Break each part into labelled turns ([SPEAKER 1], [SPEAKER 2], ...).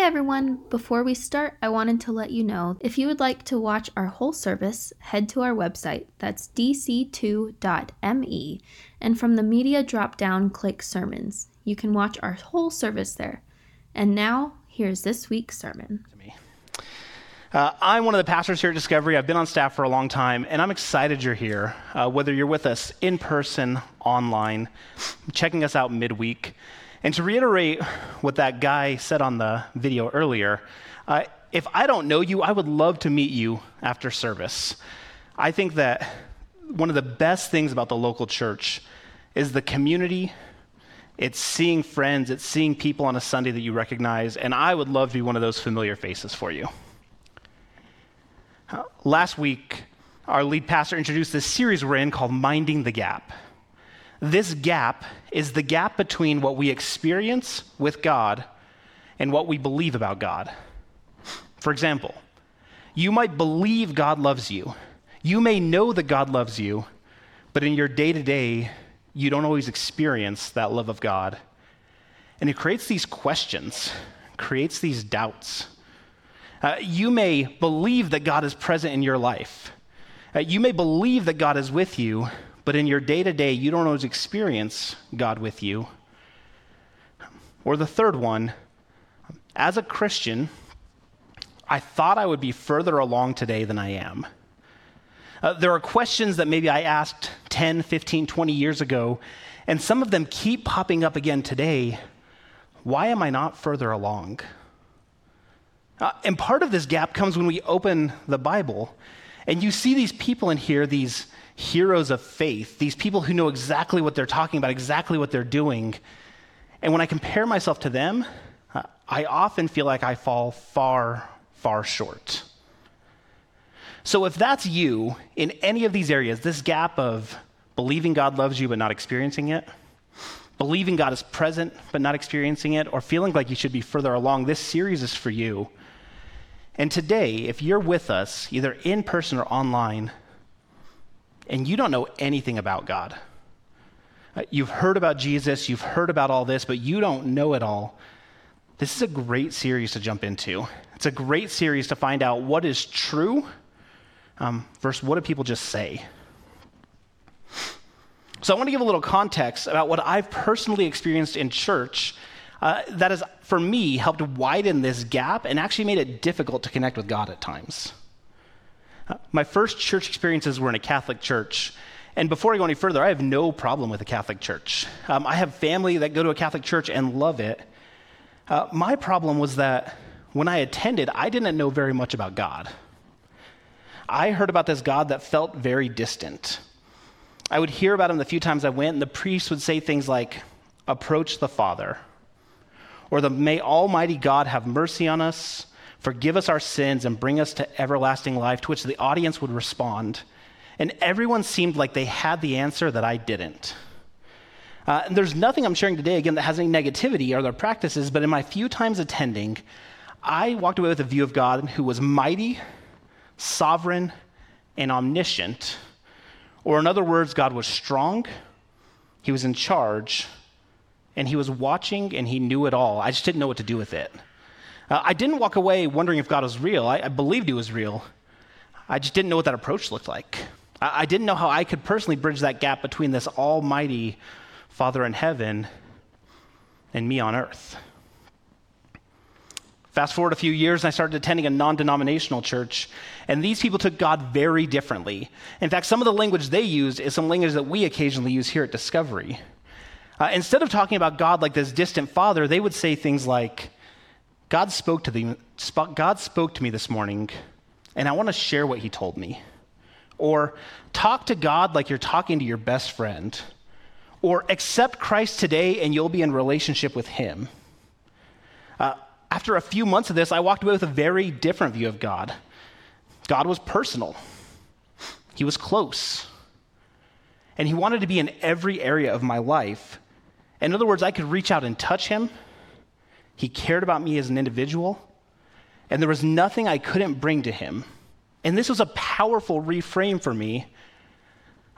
[SPEAKER 1] Hey everyone! Before we start, I wanted to let you know if you would like to watch our whole service, head to our website, that's dc2.me, and from the media drop down, click sermons. You can watch our whole service there. And now, here's this week's sermon.
[SPEAKER 2] Uh, I'm one of the pastors here at Discovery. I've been on staff for a long time, and I'm excited you're here, uh, whether you're with us in person, online, checking us out midweek. And to reiterate what that guy said on the video earlier, uh, if I don't know you, I would love to meet you after service. I think that one of the best things about the local church is the community. It's seeing friends, it's seeing people on a Sunday that you recognize, and I would love to be one of those familiar faces for you. Last week, our lead pastor introduced this series we're in called Minding the Gap. This gap is the gap between what we experience with God and what we believe about God. For example, you might believe God loves you. You may know that God loves you, but in your day to day, you don't always experience that love of God. And it creates these questions, creates these doubts. Uh, you may believe that God is present in your life. Uh, you may believe that God is with you, but in your day to day, you don't always experience God with you. Or the third one, as a Christian, I thought I would be further along today than I am. Uh, there are questions that maybe I asked 10, 15, 20 years ago, and some of them keep popping up again today. Why am I not further along? Uh, and part of this gap comes when we open the Bible and you see these people in here, these heroes of faith, these people who know exactly what they're talking about, exactly what they're doing. And when I compare myself to them, uh, I often feel like I fall far, far short. So if that's you in any of these areas, this gap of believing God loves you but not experiencing it, believing God is present but not experiencing it, or feeling like you should be further along, this series is for you. And today, if you're with us, either in person or online, and you don't know anything about God. Uh, you've heard about Jesus, you've heard about all this, but you don't know it all. This is a great series to jump into. It's a great series to find out what is true um, versus what do people just say. So, I want to give a little context about what I've personally experienced in church uh, that has, for me, helped widen this gap and actually made it difficult to connect with God at times my first church experiences were in a Catholic church. And before I go any further, I have no problem with a Catholic church. Um, I have family that go to a Catholic church and love it. Uh, my problem was that when I attended, I didn't know very much about God. I heard about this God that felt very distant. I would hear about him the few times I went, and the priest would say things like, Approach the Father, or the May Almighty God have mercy on us, Forgive us our sins and bring us to everlasting life, to which the audience would respond. And everyone seemed like they had the answer that I didn't. Uh, and there's nothing I'm sharing today, again, that has any negativity or their practices, but in my few times attending, I walked away with a view of God who was mighty, sovereign, and omniscient. Or, in other words, God was strong, He was in charge, and He was watching and He knew it all. I just didn't know what to do with it. Uh, I didn't walk away wondering if God was real. I, I, believed he was real. I just didn't know what that approach looked like. I, I didn't know how I could personally bridge that gap between this almighty Father in heaven and me on earth. Fast forward a few years, and I started attending a non denominational church, and these people took God very differently. In fact, some of the language they used is some language that we occasionally use here at Discovery. Uh, instead of talking about God like this distant father, they would say things like, God spoke to them, God spoke to me this morning, and I want to share what he told me. Or talk to God like you're talking to your best friend. Or accept Christ today and you'll be in relationship with him. Uh, after a few months of this, I walked away with a very different view of God. God was personal, He was close, and He wanted to be in every area of my life. In other words, I could reach out and touch Him he cared about me as an individual, and there was nothing I couldn't bring to him. And this was a powerful reframe for me,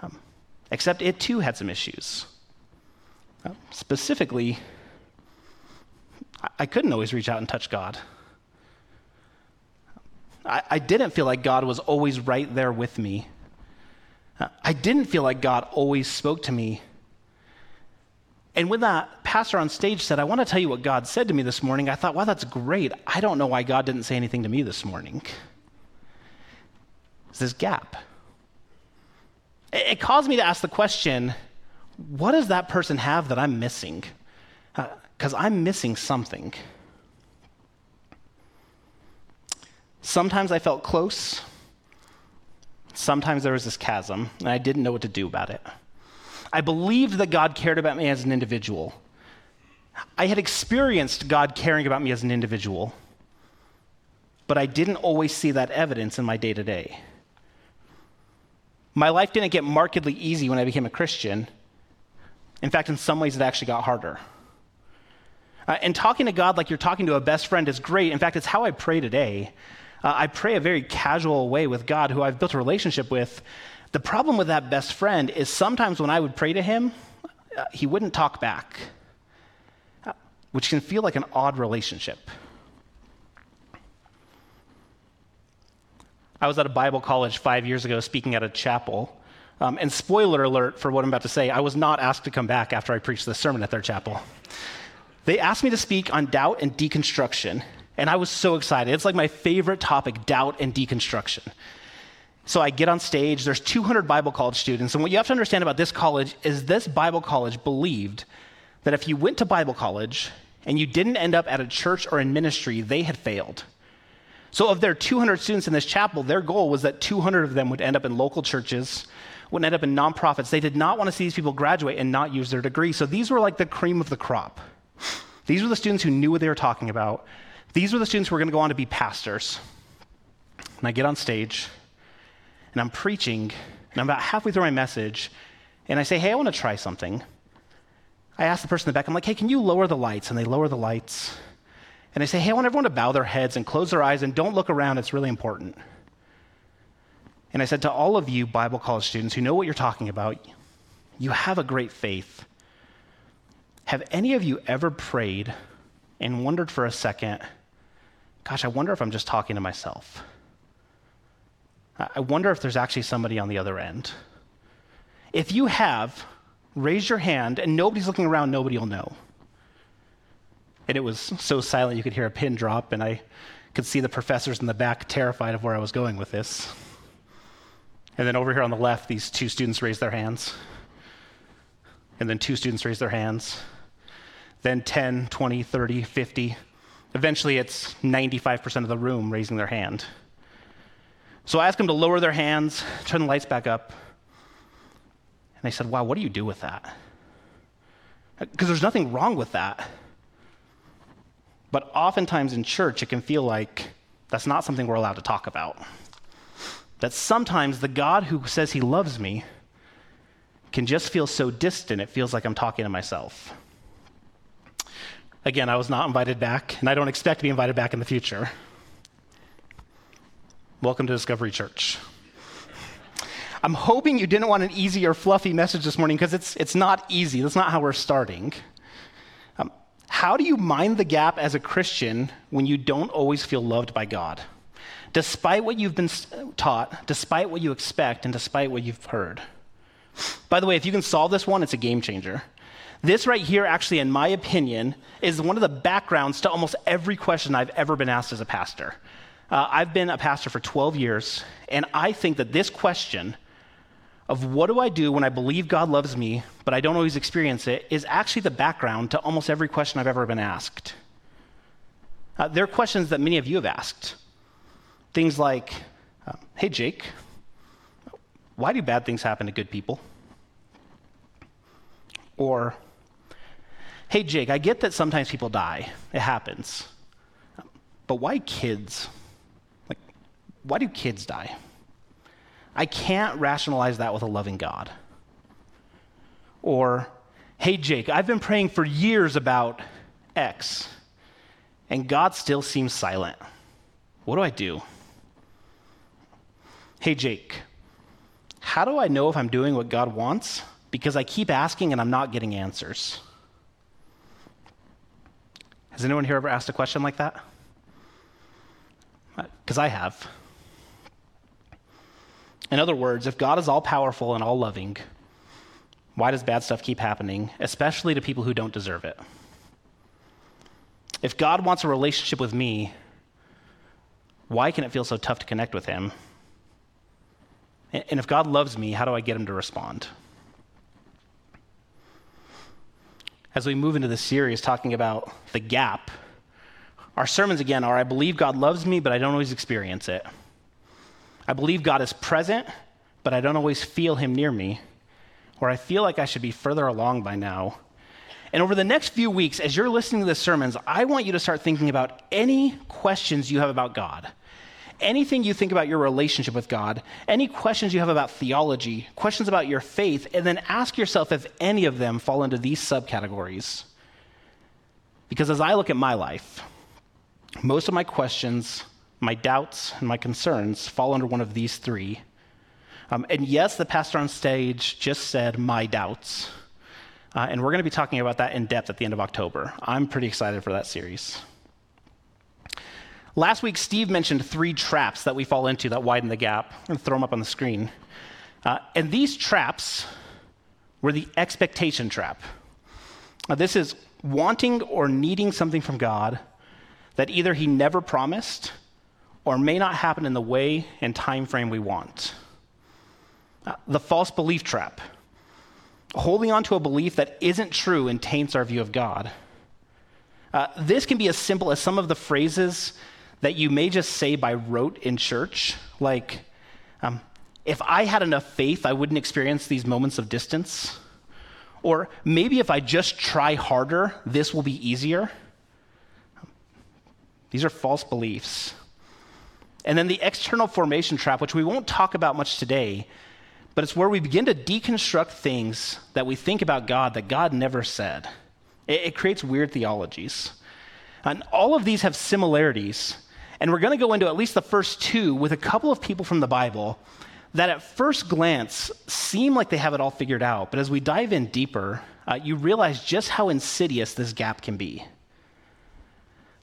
[SPEAKER 2] um, except it too had some issues. Uh, specifically, I couldn't always reach out and touch God. I, I didn't feel like God was always right there with me. I didn't feel like God always spoke to me. And when that pastor on stage said, I want to tell you what God said to me this morning, I thought, wow, that's great. I don't know why God didn't say anything to me this morning. It's this gap. It caused me to ask the question what does that person have that I'm missing? Because uh, I'm missing something. Sometimes I felt close. Sometimes there was this chasm, and I didn't know what to do about it. I believed that God cared about me as an individual. I had experienced God caring about me as an individual, but I didn't always see that evidence in my day to day. My life didn't get markedly easy when I became a Christian. In fact, in some ways, it actually got harder. Uh, and talking to God like you're talking to a best friend is great. In fact, it's how I pray today. Uh, I pray a very casual way with God, who I've built a relationship with. The problem with that best friend is sometimes when I would pray to him, uh, he wouldn't talk back, which can feel like an odd relationship. I was at a Bible college five years ago speaking at a chapel. Um, and spoiler alert for what I'm about to say, I was not asked to come back after I preached this sermon at their chapel. They asked me to speak on doubt and deconstruction. And I was so excited. It's like my favorite topic doubt and deconstruction. So I get on stage, there's 200 Bible college students. And what you have to understand about this college is this Bible college believed that if you went to Bible college and you didn't end up at a church or in ministry, they had failed. So, of their 200 students in this chapel, their goal was that 200 of them would end up in local churches, would end up in nonprofits. They did not want to see these people graduate and not use their degree. So, these were like the cream of the crop. These were the students who knew what they were talking about. These were the students who were going to go on to be pastors. And I get on stage and I'm preaching, and I'm about halfway through my message, and I say, Hey, I want to try something. I ask the person in the back, I'm like, Hey, can you lower the lights? And they lower the lights. And I say, Hey, I want everyone to bow their heads and close their eyes and don't look around. It's really important. And I said to all of you Bible college students who know what you're talking about, you have a great faith. Have any of you ever prayed and wondered for a second, gosh, I wonder if I'm just talking to myself? I wonder if there's actually somebody on the other end. If you have, raise your hand, and nobody's looking around, nobody will know. And it was so silent you could hear a pin drop, and I could see the professors in the back terrified of where I was going with this. And then over here on the left, these two students raised their hands. And then two students raised their hands. Then 10, 20, 30, 50. Eventually, it's 95% of the room raising their hand. So I asked them to lower their hands, turn the lights back up. And they said, Wow, what do you do with that? Uh, because there's nothing wrong with that. But oftentimes in church, it can feel like that's not something we're allowed to talk about. That sometimes the God who says he loves me can just feel so distant, it feels like I'm talking to myself. Again, I was not invited back, and I don't expect to be invited back in the future. Welcome to Discovery Church. I'm hoping you didn't want an easy or fluffy message this morning because it's, it's not easy. That's not how we're starting. Um, how do you mind the gap as a Christian when you don't always feel loved by God? Despite what you've been taught, despite what you expect, and despite what you've heard. By the way, if you can solve this one, it's a game changer. This right here, actually, in my opinion, is one of the backgrounds to almost every question I've ever been asked as a pastor. Uh, I've been a pastor for 12 years, and I think that this question of what do I do when I believe God loves me, but I don't always experience it, is actually the background to almost every question I've ever been asked. Uh, there are questions that many of you have asked. Things like, uh, hey, Jake, why do bad things happen to good people? Or, hey, Jake, I get that sometimes people die, it happens. But why kids? Like, why do kids die? I can't rationalize that with a loving God. Or, hey, Jake, I've been praying for years about X, and God still seems silent. What do I do? Hey, Jake, how do I know if I'm doing what God wants? Because I keep asking and I'm not getting answers. Has anyone here ever asked a question like that? Because uh, I have. In other words, if God is all powerful and all loving, why does bad stuff keep happening, especially to people who don't deserve it? If God wants a relationship with me, why can it feel so tough to connect with Him? And if God loves me, how do I get Him to respond? As we move into this series talking about the gap, our sermons again are I believe God loves me, but I don't always experience it. I believe God is present, but I don't always feel Him near me or I feel like I should be further along by now. And over the next few weeks, as you're listening to the sermons, I want you to start thinking about any questions you have about God. Anything you think about your relationship with God, any questions you have about theology, questions about your faith, and then ask yourself if any of them fall into these subcategories. Because as I look at my life, most of my questions, my doubts, and my concerns fall under one of these three um, and yes, the pastor on stage just said my doubts. Uh, and we're going to be talking about that in depth at the end of October. I'm pretty excited for that series. Last week, Steve mentioned three traps that we fall into that widen the gap. I'm going to throw them up on the screen. Uh, and these traps were the expectation trap. Now, this is wanting or needing something from God that either He never promised or may not happen in the way and time frame we want the false belief trap, holding on to a belief that isn't true and taints our view of God. Uh, this can be as simple as some of the phrases that you may just say by rote in church, like, um, if I had enough faith, I wouldn't experience these moments of distance. Or maybe if I just try harder, this will be easier. These are false beliefs. And then the external formation trap, which we won't talk about much today, but it's where we begin to deconstruct things that we think about God that God never said. It, it creates weird theologies. And all of these have similarities. And we're going to go into at least the first two with a couple of people from the Bible that at first glance seem like they have it all figured out. But as we dive in deeper, uh, you realize just how insidious this gap can be.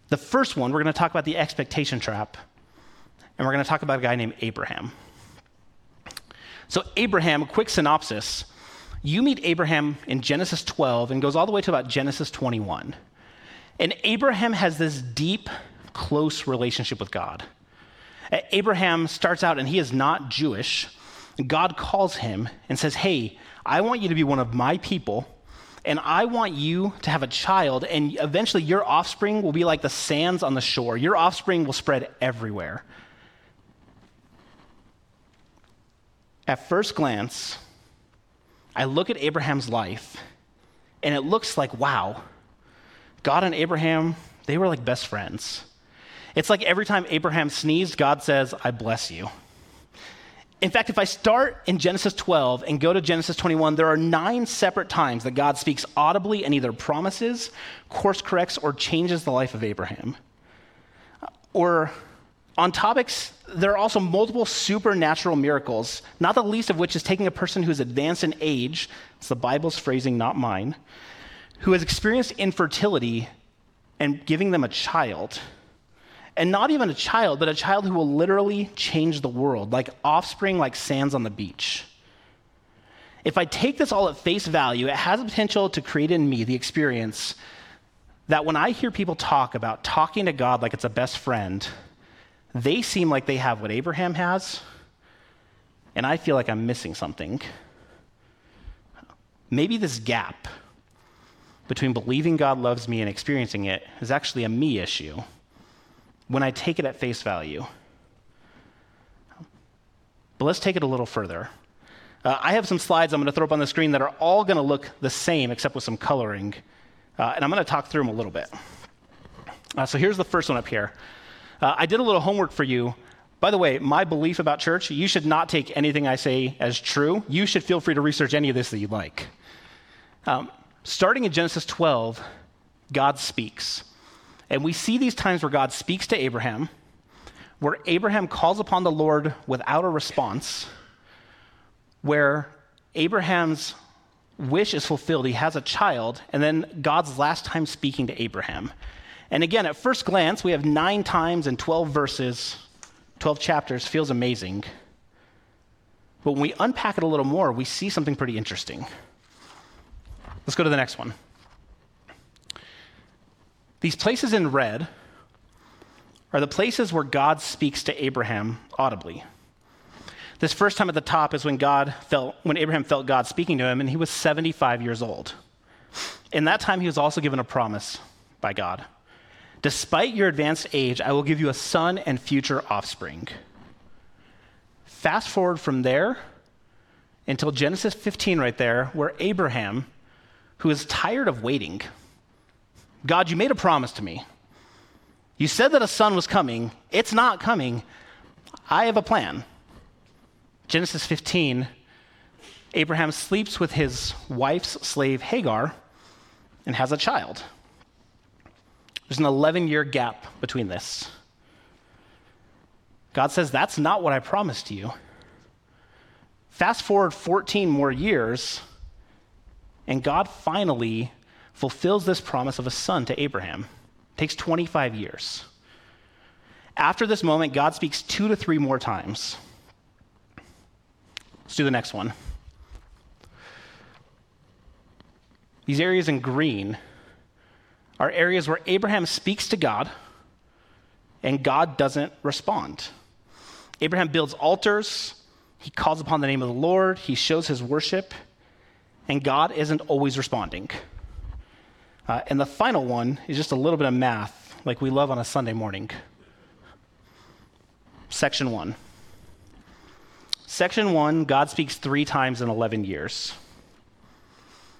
[SPEAKER 2] The first one, we're going to talk about the expectation trap, and we're going to talk about a guy named Abraham. So, Abraham, quick synopsis. You meet Abraham in Genesis 12 and goes all the way to about Genesis 21. And Abraham has this deep, close relationship with God. Abraham starts out and he is not Jewish. God calls him and says, Hey, I want you to be one of my people, and I want you to have a child, and eventually your offspring will be like the sands on the shore. Your offspring will spread everywhere. At first glance, I look at Abraham's life and it looks like, wow, God and Abraham, they were like best friends. It's like every time Abraham sneezed, God says, I bless you. In fact, if I start in Genesis 12 and go to Genesis 21, there are nine separate times that God speaks audibly and either promises, course corrects, or changes the life of Abraham. Or on topics, there are also multiple supernatural miracles, not the least of which is taking a person who's advanced in age, it's the Bible's phrasing, not mine, who has experienced infertility and giving them a child. And not even a child, but a child who will literally change the world, like offspring, like sands on the beach. If I take this all at face value, it has the potential to create in me the experience that when I hear people talk about talking to God like it's a best friend, they seem like they have what Abraham has, and I feel like I'm missing something. Maybe this gap between believing God loves me and experiencing it is actually a me issue when I take it at face value. But let's take it a little further. Uh, I have some slides I'm going to throw up on the screen that are all going to look the same except with some coloring. Uh, and I'm going to talk through them a little bit. Uh, so here's the first one up here. Uh, I did a little homework for you. By the way, my belief about church, you should not take anything I say as true. You should feel free to research any of this that you'd like. Um, starting in Genesis 12, God speaks. And we see these times where God speaks to Abraham, where Abraham calls upon the Lord without a response, where Abraham's wish is fulfilled. He has a child, and then God's last time speaking to Abraham. And again, at first glance, we have nine times and 12 verses, 12 chapters, feels amazing. But when we unpack it a little more, we see something pretty interesting. Let's go to the next one. These places in red are the places where God speaks to Abraham audibly. This first time at the top is when God felt when Abraham felt God speaking to him and he was 75 years old. In that time he was also given a promise by God. Despite your advanced age, I will give you a son and future offspring. Fast forward from there until Genesis 15 right there where Abraham who is tired of waiting. God, you made a promise to me. You said that a son was coming. It's not coming. I have a plan. Genesis 15, Abraham sleeps with his wife's slave Hagar and has a child. There's an 11 year gap between this. God says, That's not what I promised you. Fast forward 14 more years, and God finally fulfills this promise of a son to Abraham. It takes 25 years. After this moment, God speaks two to three more times. Let's do the next one. These areas in green are areas where Abraham speaks to God and God doesn't respond. Abraham builds altars, he calls upon the name of the Lord, he shows his worship, and God isn't always responding. Uh, and the final one is just a little bit of math, like we love on a Sunday morning. Section one. Section one, God speaks three times in 11 years.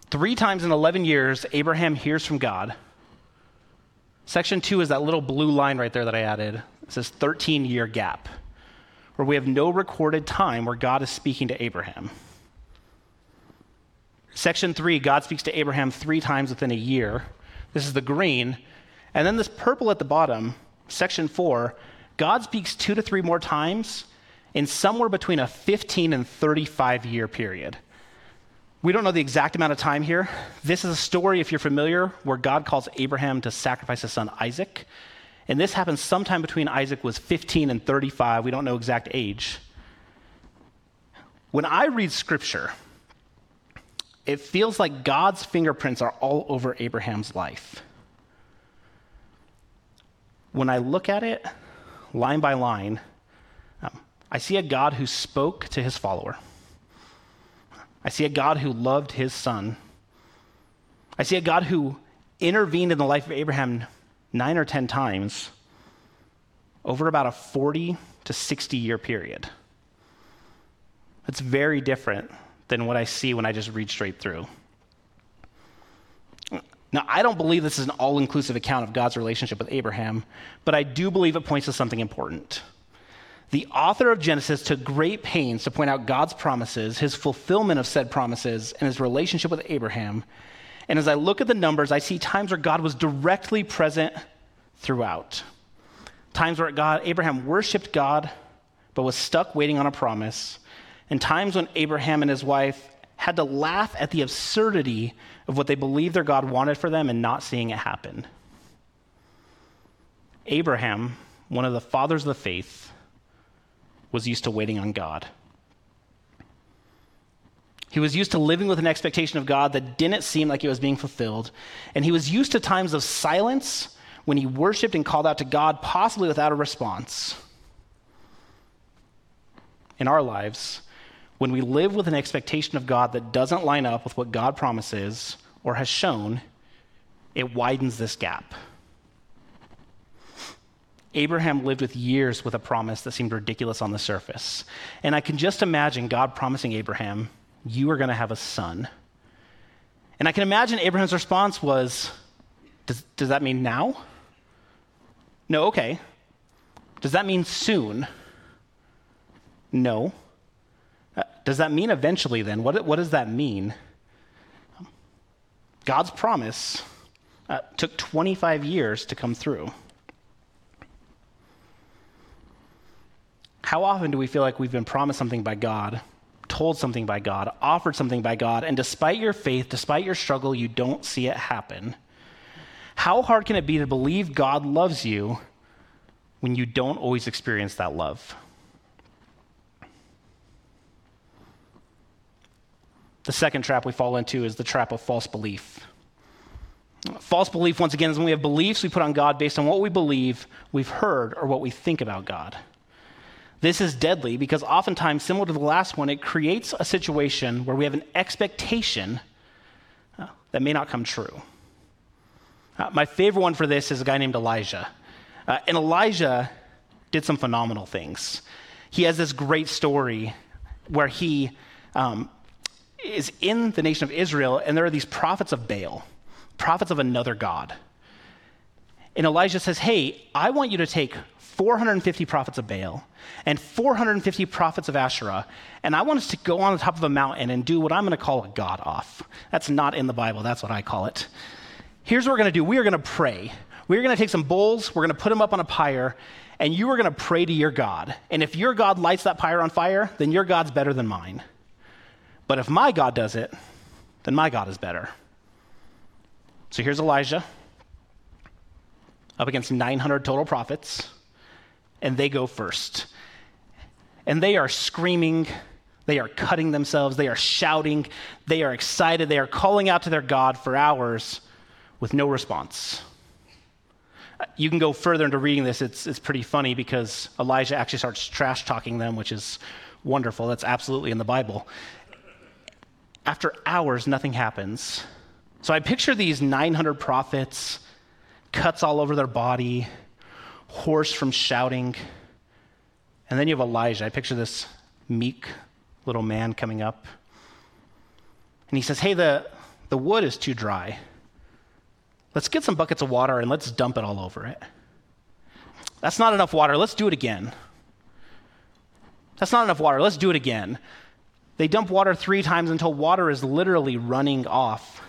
[SPEAKER 2] Three times in 11 years, Abraham hears from God. Section two is that little blue line right there that I added. It says 13 year gap, where we have no recorded time where God is speaking to Abraham. Section three, God speaks to Abraham three times within a year. This is the green. And then this purple at the bottom, section four, God speaks two to three more times in somewhere between a 15 and 35 year period. We don't know the exact amount of time here. This is a story, if you're familiar, where God calls Abraham to sacrifice his son Isaac. And this happens sometime between Isaac was 15 and 35. We don't know exact age. When I read scripture, it feels like God's fingerprints are all over Abraham's life. When I look at it line by line, um, I see a God who spoke to his follower. I see a God who loved his son. I see a God who intervened in the life of Abraham nine or 10 times over about a 40 to 60 year period. It's very different than what I see when I just read straight through. Now, I don't believe this is an all inclusive account of God's relationship with Abraham, but I do believe it points to something important. The author of Genesis took great pains to point out God's promises, his fulfillment of said promises, and his relationship with Abraham. And as I look at the numbers, I see times where God was directly present throughout. Times where God, Abraham worshiped God, but was stuck waiting on a promise. And times when Abraham and his wife had to laugh at the absurdity of what they believed their God wanted for them and not seeing it happen. Abraham, one of the fathers of the faith, was used to waiting on God. He was used to living with an expectation of God that didn't seem like it was being fulfilled. And he was used to times of silence when he worshiped and called out to God, possibly without a response. In our lives, when we live with an expectation of God that doesn't line up with what God promises or has shown, it widens this gap. Abraham lived with years with a promise that seemed ridiculous on the surface. And I can just imagine God promising Abraham, You are going to have a son. And I can imagine Abraham's response was, Does, does that mean now? No, okay. Does that mean soon? No. Uh, does that mean eventually then? What, what does that mean? God's promise uh, took 25 years to come through. How often do we feel like we've been promised something by God, told something by God, offered something by God, and despite your faith, despite your struggle, you don't see it happen? How hard can it be to believe God loves you when you don't always experience that love? The second trap we fall into is the trap of false belief. False belief, once again, is when we have beliefs we put on God based on what we believe, we've heard, or what we think about God. This is deadly because oftentimes, similar to the last one, it creates a situation where we have an expectation uh, that may not come true. Uh, my favorite one for this is a guy named Elijah. Uh, and Elijah did some phenomenal things. He has this great story where he um, is in the nation of Israel, and there are these prophets of Baal, prophets of another God. And Elijah says, Hey, I want you to take 450 prophets of Baal and 450 prophets of Asherah, and I want us to go on the top of a mountain and do what I'm going to call a God off. That's not in the Bible, that's what I call it. Here's what we're going to do we are going to pray. We're going to take some bowls, we're going to put them up on a pyre, and you are going to pray to your God. And if your God lights that pyre on fire, then your God's better than mine. But if my God does it, then my God is better. So here's Elijah up against 900 total prophets and they go first. And they are screaming, they are cutting themselves, they are shouting, they are excited, they are calling out to their God for hours with no response. You can go further into reading this. It's, it's pretty funny because Elijah actually starts trash talking them, which is wonderful. That's absolutely in the Bible. After hours, nothing happens. So I picture these 900 prophets, cuts all over their body, hoarse from shouting. And then you have Elijah. I picture this meek little man coming up. And he says, Hey, the, the wood is too dry. Let's get some buckets of water and let's dump it all over it. That's not enough water. Let's do it again. That's not enough water. Let's do it again. They dump water three times until water is literally running off.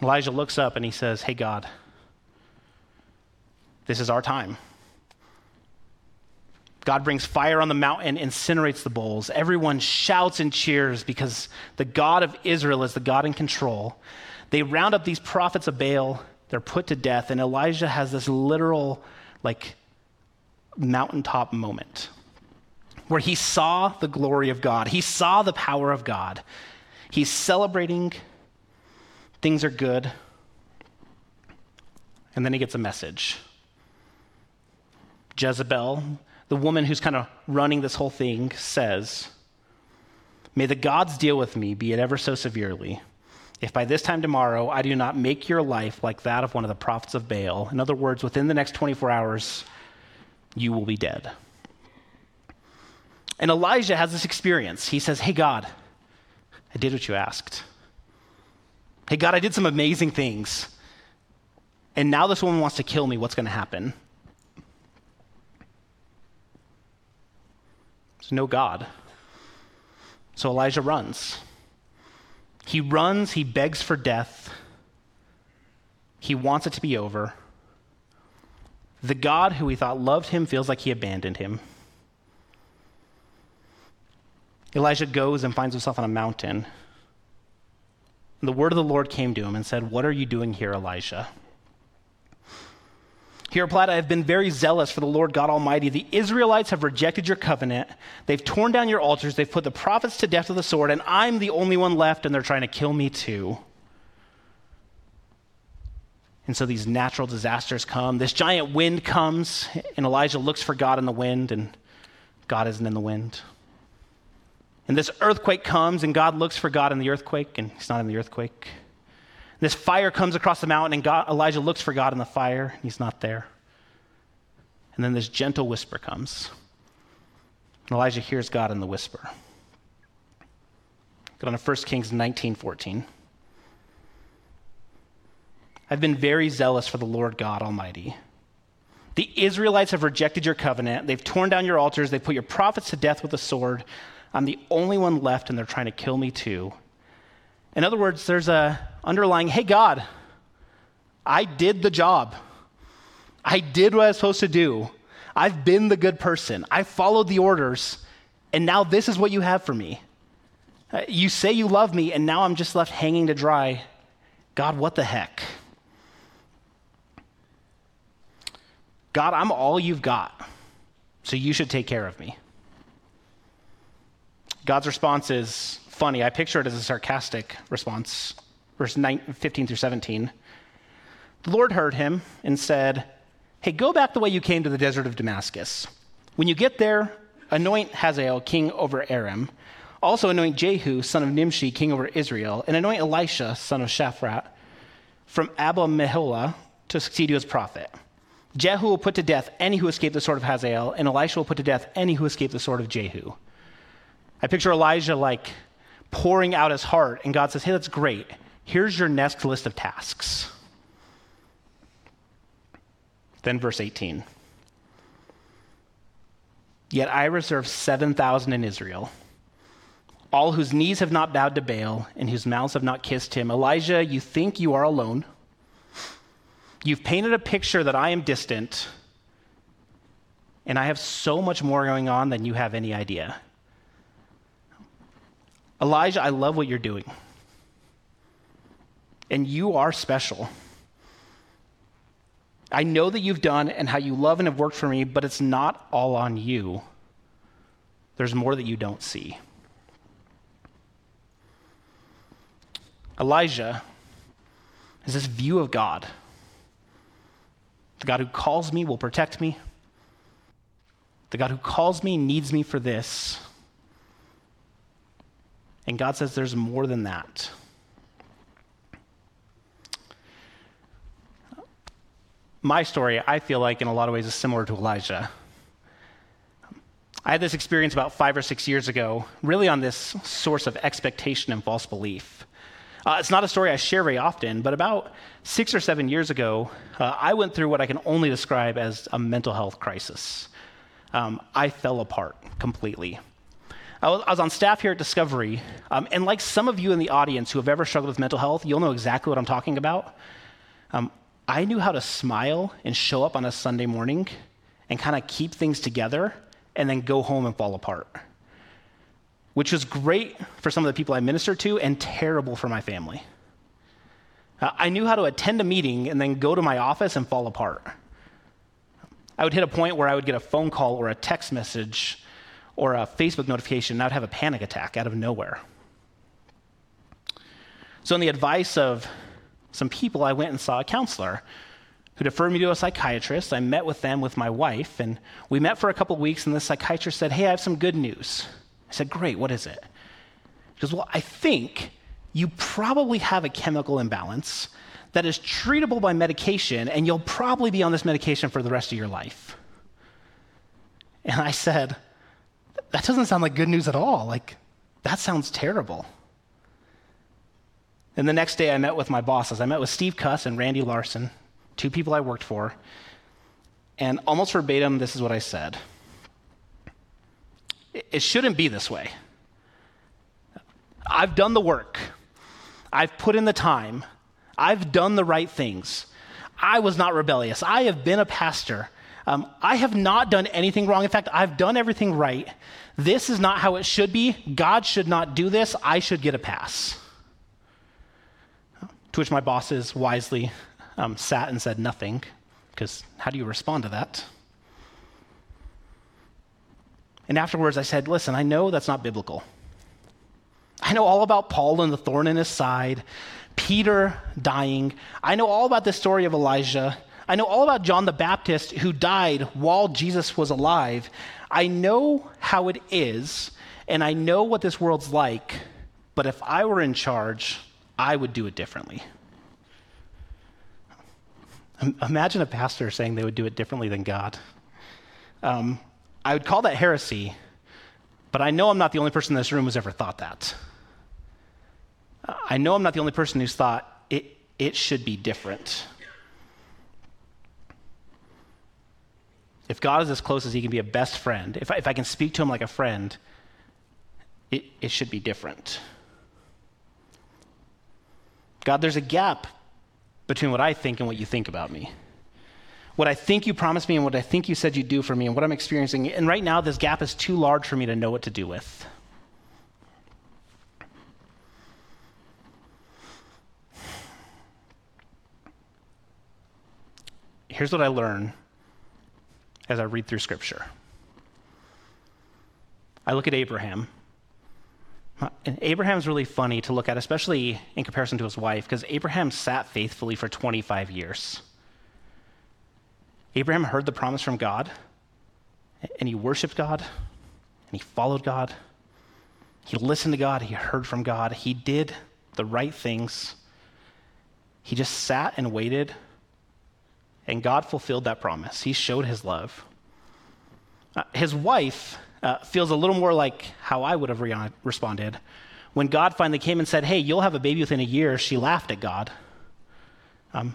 [SPEAKER 2] Elijah looks up and he says, Hey, God, this is our time. God brings fire on the mountain, incinerates the bowls. Everyone shouts and cheers because the God of Israel is the God in control. They round up these prophets of Baal, they're put to death, and Elijah has this literal, like, mountaintop moment where he saw the glory of God, he saw the power of God. He's celebrating, things are good, and then he gets a message. Jezebel, the woman who's kind of running this whole thing, says, May the gods deal with me, be it ever so severely, if by this time tomorrow I do not make your life like that of one of the prophets of Baal. In other words, within the next 24 hours, you will be dead. And Elijah has this experience. He says, Hey, God, I did what you asked. Hey, God, I did some amazing things. And now this woman wants to kill me. What's going to happen? There's no God. So Elijah runs. He runs, he begs for death. He wants it to be over. The God who he thought loved him feels like he abandoned him. Elijah goes and finds himself on a mountain. The word of the Lord came to him and said, What are you doing here, Elijah? He replied, I have been very zealous for the Lord God Almighty. The Israelites have rejected your covenant. They've torn down your altars. They've put the prophets to death with the sword, and I'm the only one left, and they're trying to kill me too. And so these natural disasters come. This giant wind comes, and Elijah looks for God in the wind, and God isn't in the wind. And this earthquake comes, and God looks for God in the earthquake, and he's not in the earthquake. This fire comes across the mountain, and God, Elijah looks for God in the fire. He's not there. And then this gentle whisper comes. And Elijah hears God in the whisper. Go to 1 Kings 19 14. I've been very zealous for the Lord God Almighty. The Israelites have rejected your covenant. They've torn down your altars. They've put your prophets to death with a sword. I'm the only one left, and they're trying to kill me too. In other words, there's a underlying, hey, God, I did the job. I did what I was supposed to do. I've been the good person. I followed the orders, and now this is what you have for me. Uh, you say you love me, and now I'm just left hanging to dry. God, what the heck? God, I'm all you've got, so you should take care of me. God's response is, funny. I picture it as a sarcastic response. Verse 15 through 17. The Lord heard him and said, Hey, go back the way you came to the desert of Damascus. When you get there, anoint Hazael king over Aram. Also anoint Jehu, son of Nimshi, king over Israel, and anoint Elisha, son of Shaphat, from Abel Meholah to succeed you as prophet. Jehu will put to death any who escape the sword of Hazael, and Elisha will put to death any who escape the sword of Jehu. I picture Elijah like pouring out his heart, and God says, Hey, that's great. Here's your next list of tasks. Then, verse 18. Yet I reserve 7,000 in Israel, all whose knees have not bowed to Baal and whose mouths have not kissed him. Elijah, you think you are alone. You've painted a picture that I am distant, and I have so much more going on than you have any idea. Elijah, I love what you're doing. And you are special. I know that you've done and how you love and have worked for me, but it's not all on you. There's more that you don't see. Elijah is this view of God. The God who calls me will protect me. The God who calls me needs me for this. And God says there's more than that. My story, I feel like, in a lot of ways, is similar to Elijah. I had this experience about five or six years ago, really on this source of expectation and false belief. Uh, it's not a story I share very often, but about six or seven years ago, uh, I went through what I can only describe as a mental health crisis. Um, I fell apart completely. I was, on staff here at Discovery, um, and like some of you in the audience who have ever struggled with mental health, you'll know exactly what I'm talking about. Um, I knew how to smile and show up on a Sunday morning and kind of keep things together and then go home and fall apart, which was great for some of the people I ministered to and terrible for my family. Uh, I knew how to attend a meeting and then go to my office and fall apart. I would hit a point where I would get a phone call or a text message or a Facebook notification, and I'd have a panic attack out of nowhere. So, on the advice of some people, I went and saw a counselor who deferred me to a psychiatrist. I met with them with my wife, and we met for a couple weeks, and the psychiatrist said, Hey, I have some good news. I said, Great, what is it? He goes, Well, I think you probably have a chemical imbalance that is treatable by medication, and you'll probably be on this medication for the rest of your life. And I said, that doesn't sound like good news at all. Like, that sounds terrible. And the next day, I met with my bosses. I met with Steve Cuss and Randy Larson, two people I worked for. And almost verbatim, this is what I said It shouldn't be this way. I've done the work, I've put in the time, I've done the right things. I was not rebellious. I have been a pastor. Um, I have not done anything wrong. In fact, I've done everything right. This is not how it should be. God should not do this. I should get a pass. To which my bosses wisely um, sat and said nothing, because how do you respond to that? And afterwards, I said, Listen, I know that's not biblical. I know all about Paul and the thorn in his side, Peter dying. I know all about the story of Elijah. I know all about John the Baptist who died while Jesus was alive. I know how it is, and I know what this world's like, but if I were in charge, I would do it differently. Imagine a pastor saying they would do it differently than God. Um, I would call that heresy, but I know I'm not the only person in this room who's ever thought that. I know I'm not the only person who's thought it, it should be different. If God is as close as he can be a best friend, if I, if I can speak to him like a friend, it, it should be different. God, there's a gap between what I think and what you think about me. What I think you promised me and what I think you said you'd do for me and what I'm experiencing. And right now, this gap is too large for me to know what to do with. Here's what I learned as I read through Scripture. I look at Abraham. And Abraham's really funny to look at, especially in comparison to his wife, because Abraham sat faithfully for 25 years. Abraham heard the promise from God, and he worshiped God, and he followed God. He listened to God, he heard from God, he did the right things. He just sat and waited, and God fulfilled that promise. He showed his love. Uh, his wife uh, feels a little more like how I would have re- responded. When God finally came and said, Hey, you'll have a baby within a year, she laughed at God. Um,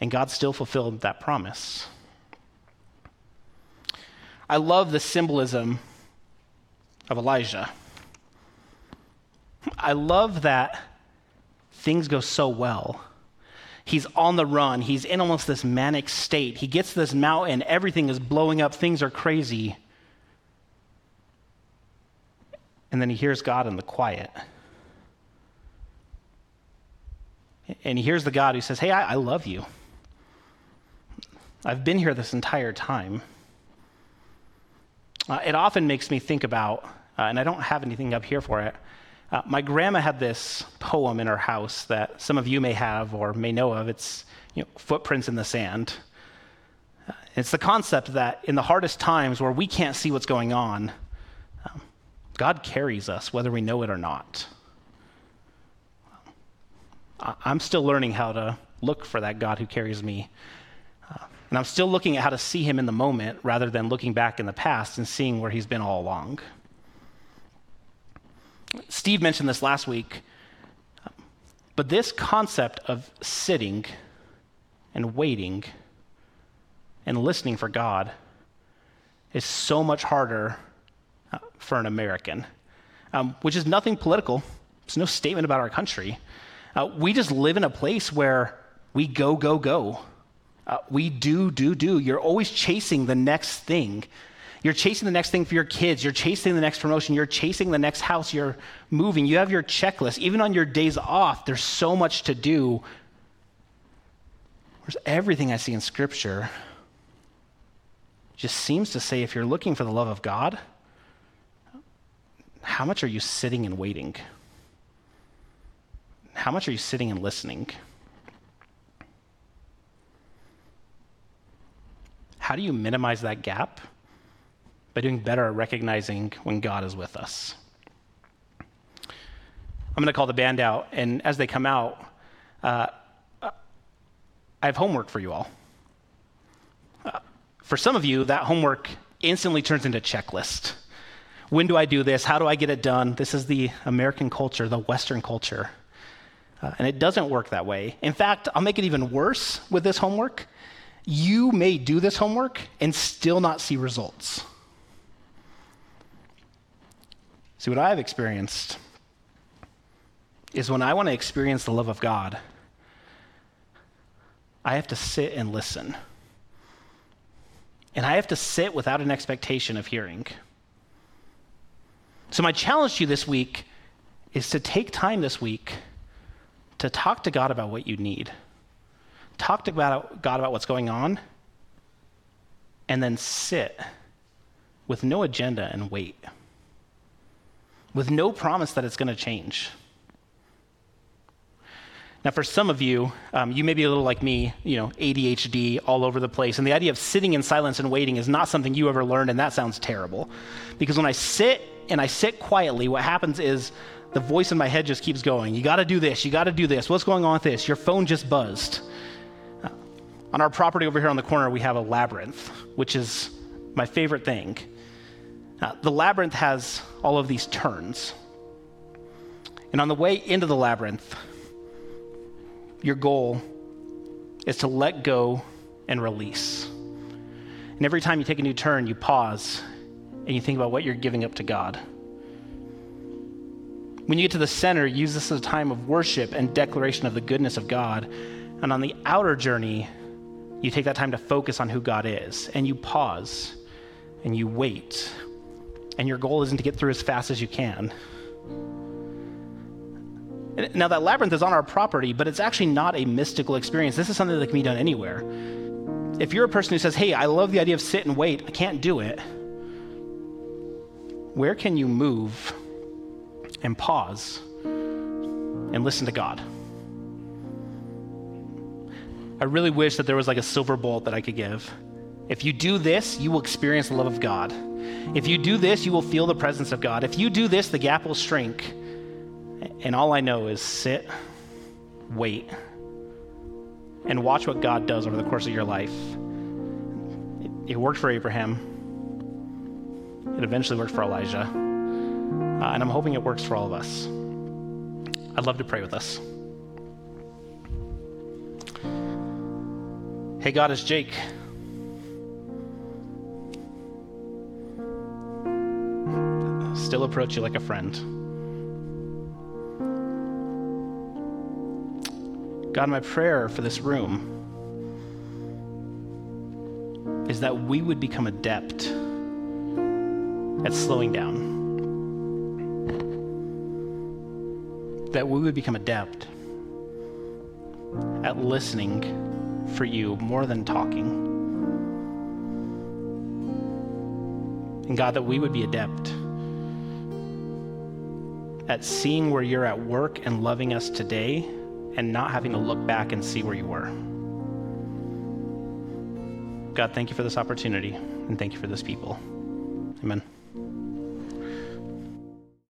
[SPEAKER 2] and God still fulfilled that promise. I love the symbolism of Elijah. I love that things go so well. He's on the run. He's in almost this manic state. He gets to this mountain, everything is blowing up, things are crazy. And then he hears God in the quiet. And he hears the God who says, Hey, I, I love you. I've been here this entire time. Uh, it often makes me think about, uh, and I don't have anything up here for it. Uh, my grandma had this poem in her house that some of you may have or may know of. It's you know, Footprints in the Sand. Uh, it's the concept that in the hardest times where we can't see what's going on, um, God carries us, whether we know it or not. I'm still learning how to look for that God who carries me. Uh, and I'm still looking at how to see him in the moment rather than looking back in the past and seeing where he's been all along. Steve mentioned this last week, but this concept of sitting and waiting and listening for God is so much harder uh, for an American, um, which is nothing political. It's no statement about our country. Uh, we just live in a place where we go, go, go. Uh, we do, do, do. You're always chasing the next thing. You're chasing the next thing for your kids. You're chasing the next promotion. You're chasing the next house. You're moving. You have your checklist. Even on your days off, there's so much to do. Whereas everything I see in Scripture just seems to say if you're looking for the love of God, how much are you sitting and waiting? How much are you sitting and listening? How do you minimize that gap? By doing better at recognizing when God is with us. I'm going to call the band out, and as they come out, uh, I have homework for you all. Uh, for some of you, that homework instantly turns into a checklist. When do I do this? How do I get it done? This is the American culture, the Western culture. Uh, and it doesn't work that way. In fact, I'll make it even worse with this homework. You may do this homework and still not see results. See, what I've experienced is when I want to experience the love of God, I have to sit and listen. And I have to sit without an expectation of hearing. So, my challenge to you this week is to take time this week to talk to God about what you need. Talk to God about what's going on, and then sit with no agenda and wait, with no promise that it's going to change. Now, for some of you, um, you may be a little like me, you know, ADHD all over the place. And the idea of sitting in silence and waiting is not something you ever learned, and that sounds terrible. Because when I sit and I sit quietly, what happens is the voice in my head just keeps going. You got to do this. You got to do this. What's going on with this? Your phone just buzzed. On our property over here on the corner, we have a labyrinth, which is my favorite thing. Uh, the labyrinth has all of these turns. And on the way into the labyrinth, your goal is to let go and release. And every time you take a new turn, you pause and you think about what you're giving up to God. When you get to the center, use this as a time of worship and declaration of the goodness of God. And on the outer journey, you take that time to focus on who God is, and you pause and you wait. And your goal isn't to get through as fast as you can. Now, that labyrinth is on our property, but it's actually not a mystical experience. This is something that can be done anywhere. if you're a person who says, hey, I love the idea of sit and wait, I can't do it, where can you move and pause and listen to God? I really wish that there was like a silver bolt that I could give. If you do this, you will experience the love of God. If you do this, you will feel the presence of God. If you do this, the gap will shrink. And all I know is sit, wait, and watch what God does over the course of your life. It, worked for Abraham, it eventually worked for Elijah, uh, and I'm hoping it works for all of us. I'd love to pray with us. Hey, God, it's Jake. Still approach you like a friend. God, my prayer for this room is that we would become adept at slowing down. That we would become adept at listening for you more than talking. And God, that we would be adept at seeing where you're at work and loving us today and not having to look back and see where you were. God, thank you for this opportunity and thank you for this people. Amen.